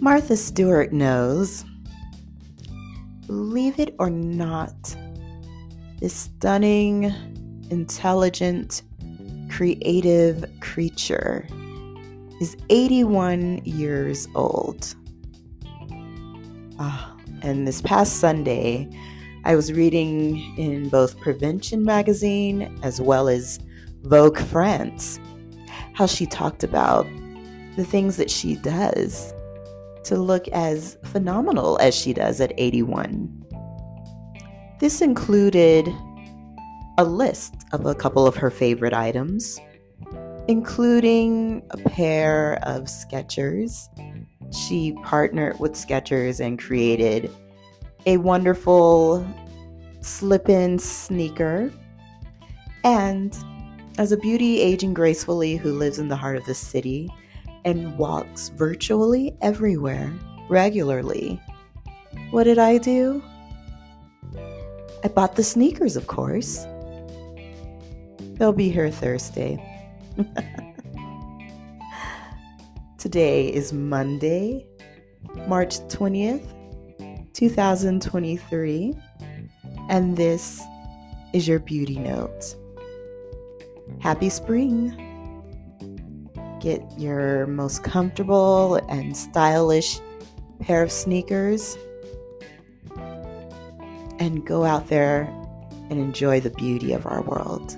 Martha Stewart knows, believe it or not, this stunning, intelligent, creative creature is 81 years old. Ah, and this past Sunday, I was reading in both Prevention magazine as well as Vogue France how she talked about the things that she does to look as phenomenal as she does at 81. This included a list of a couple of her favorite items, including a pair of Skechers. She partnered with Skechers and created a wonderful slip in sneaker. And as a beauty aging gracefully who lives in the heart of the city and walks virtually everywhere regularly, what did I do? I bought the sneakers, of course. They'll be here Thursday. Today is Monday, March 20th, 2023, and this is your beauty note. Happy spring! Get your most comfortable and stylish pair of sneakers and go out there and enjoy the beauty of our world.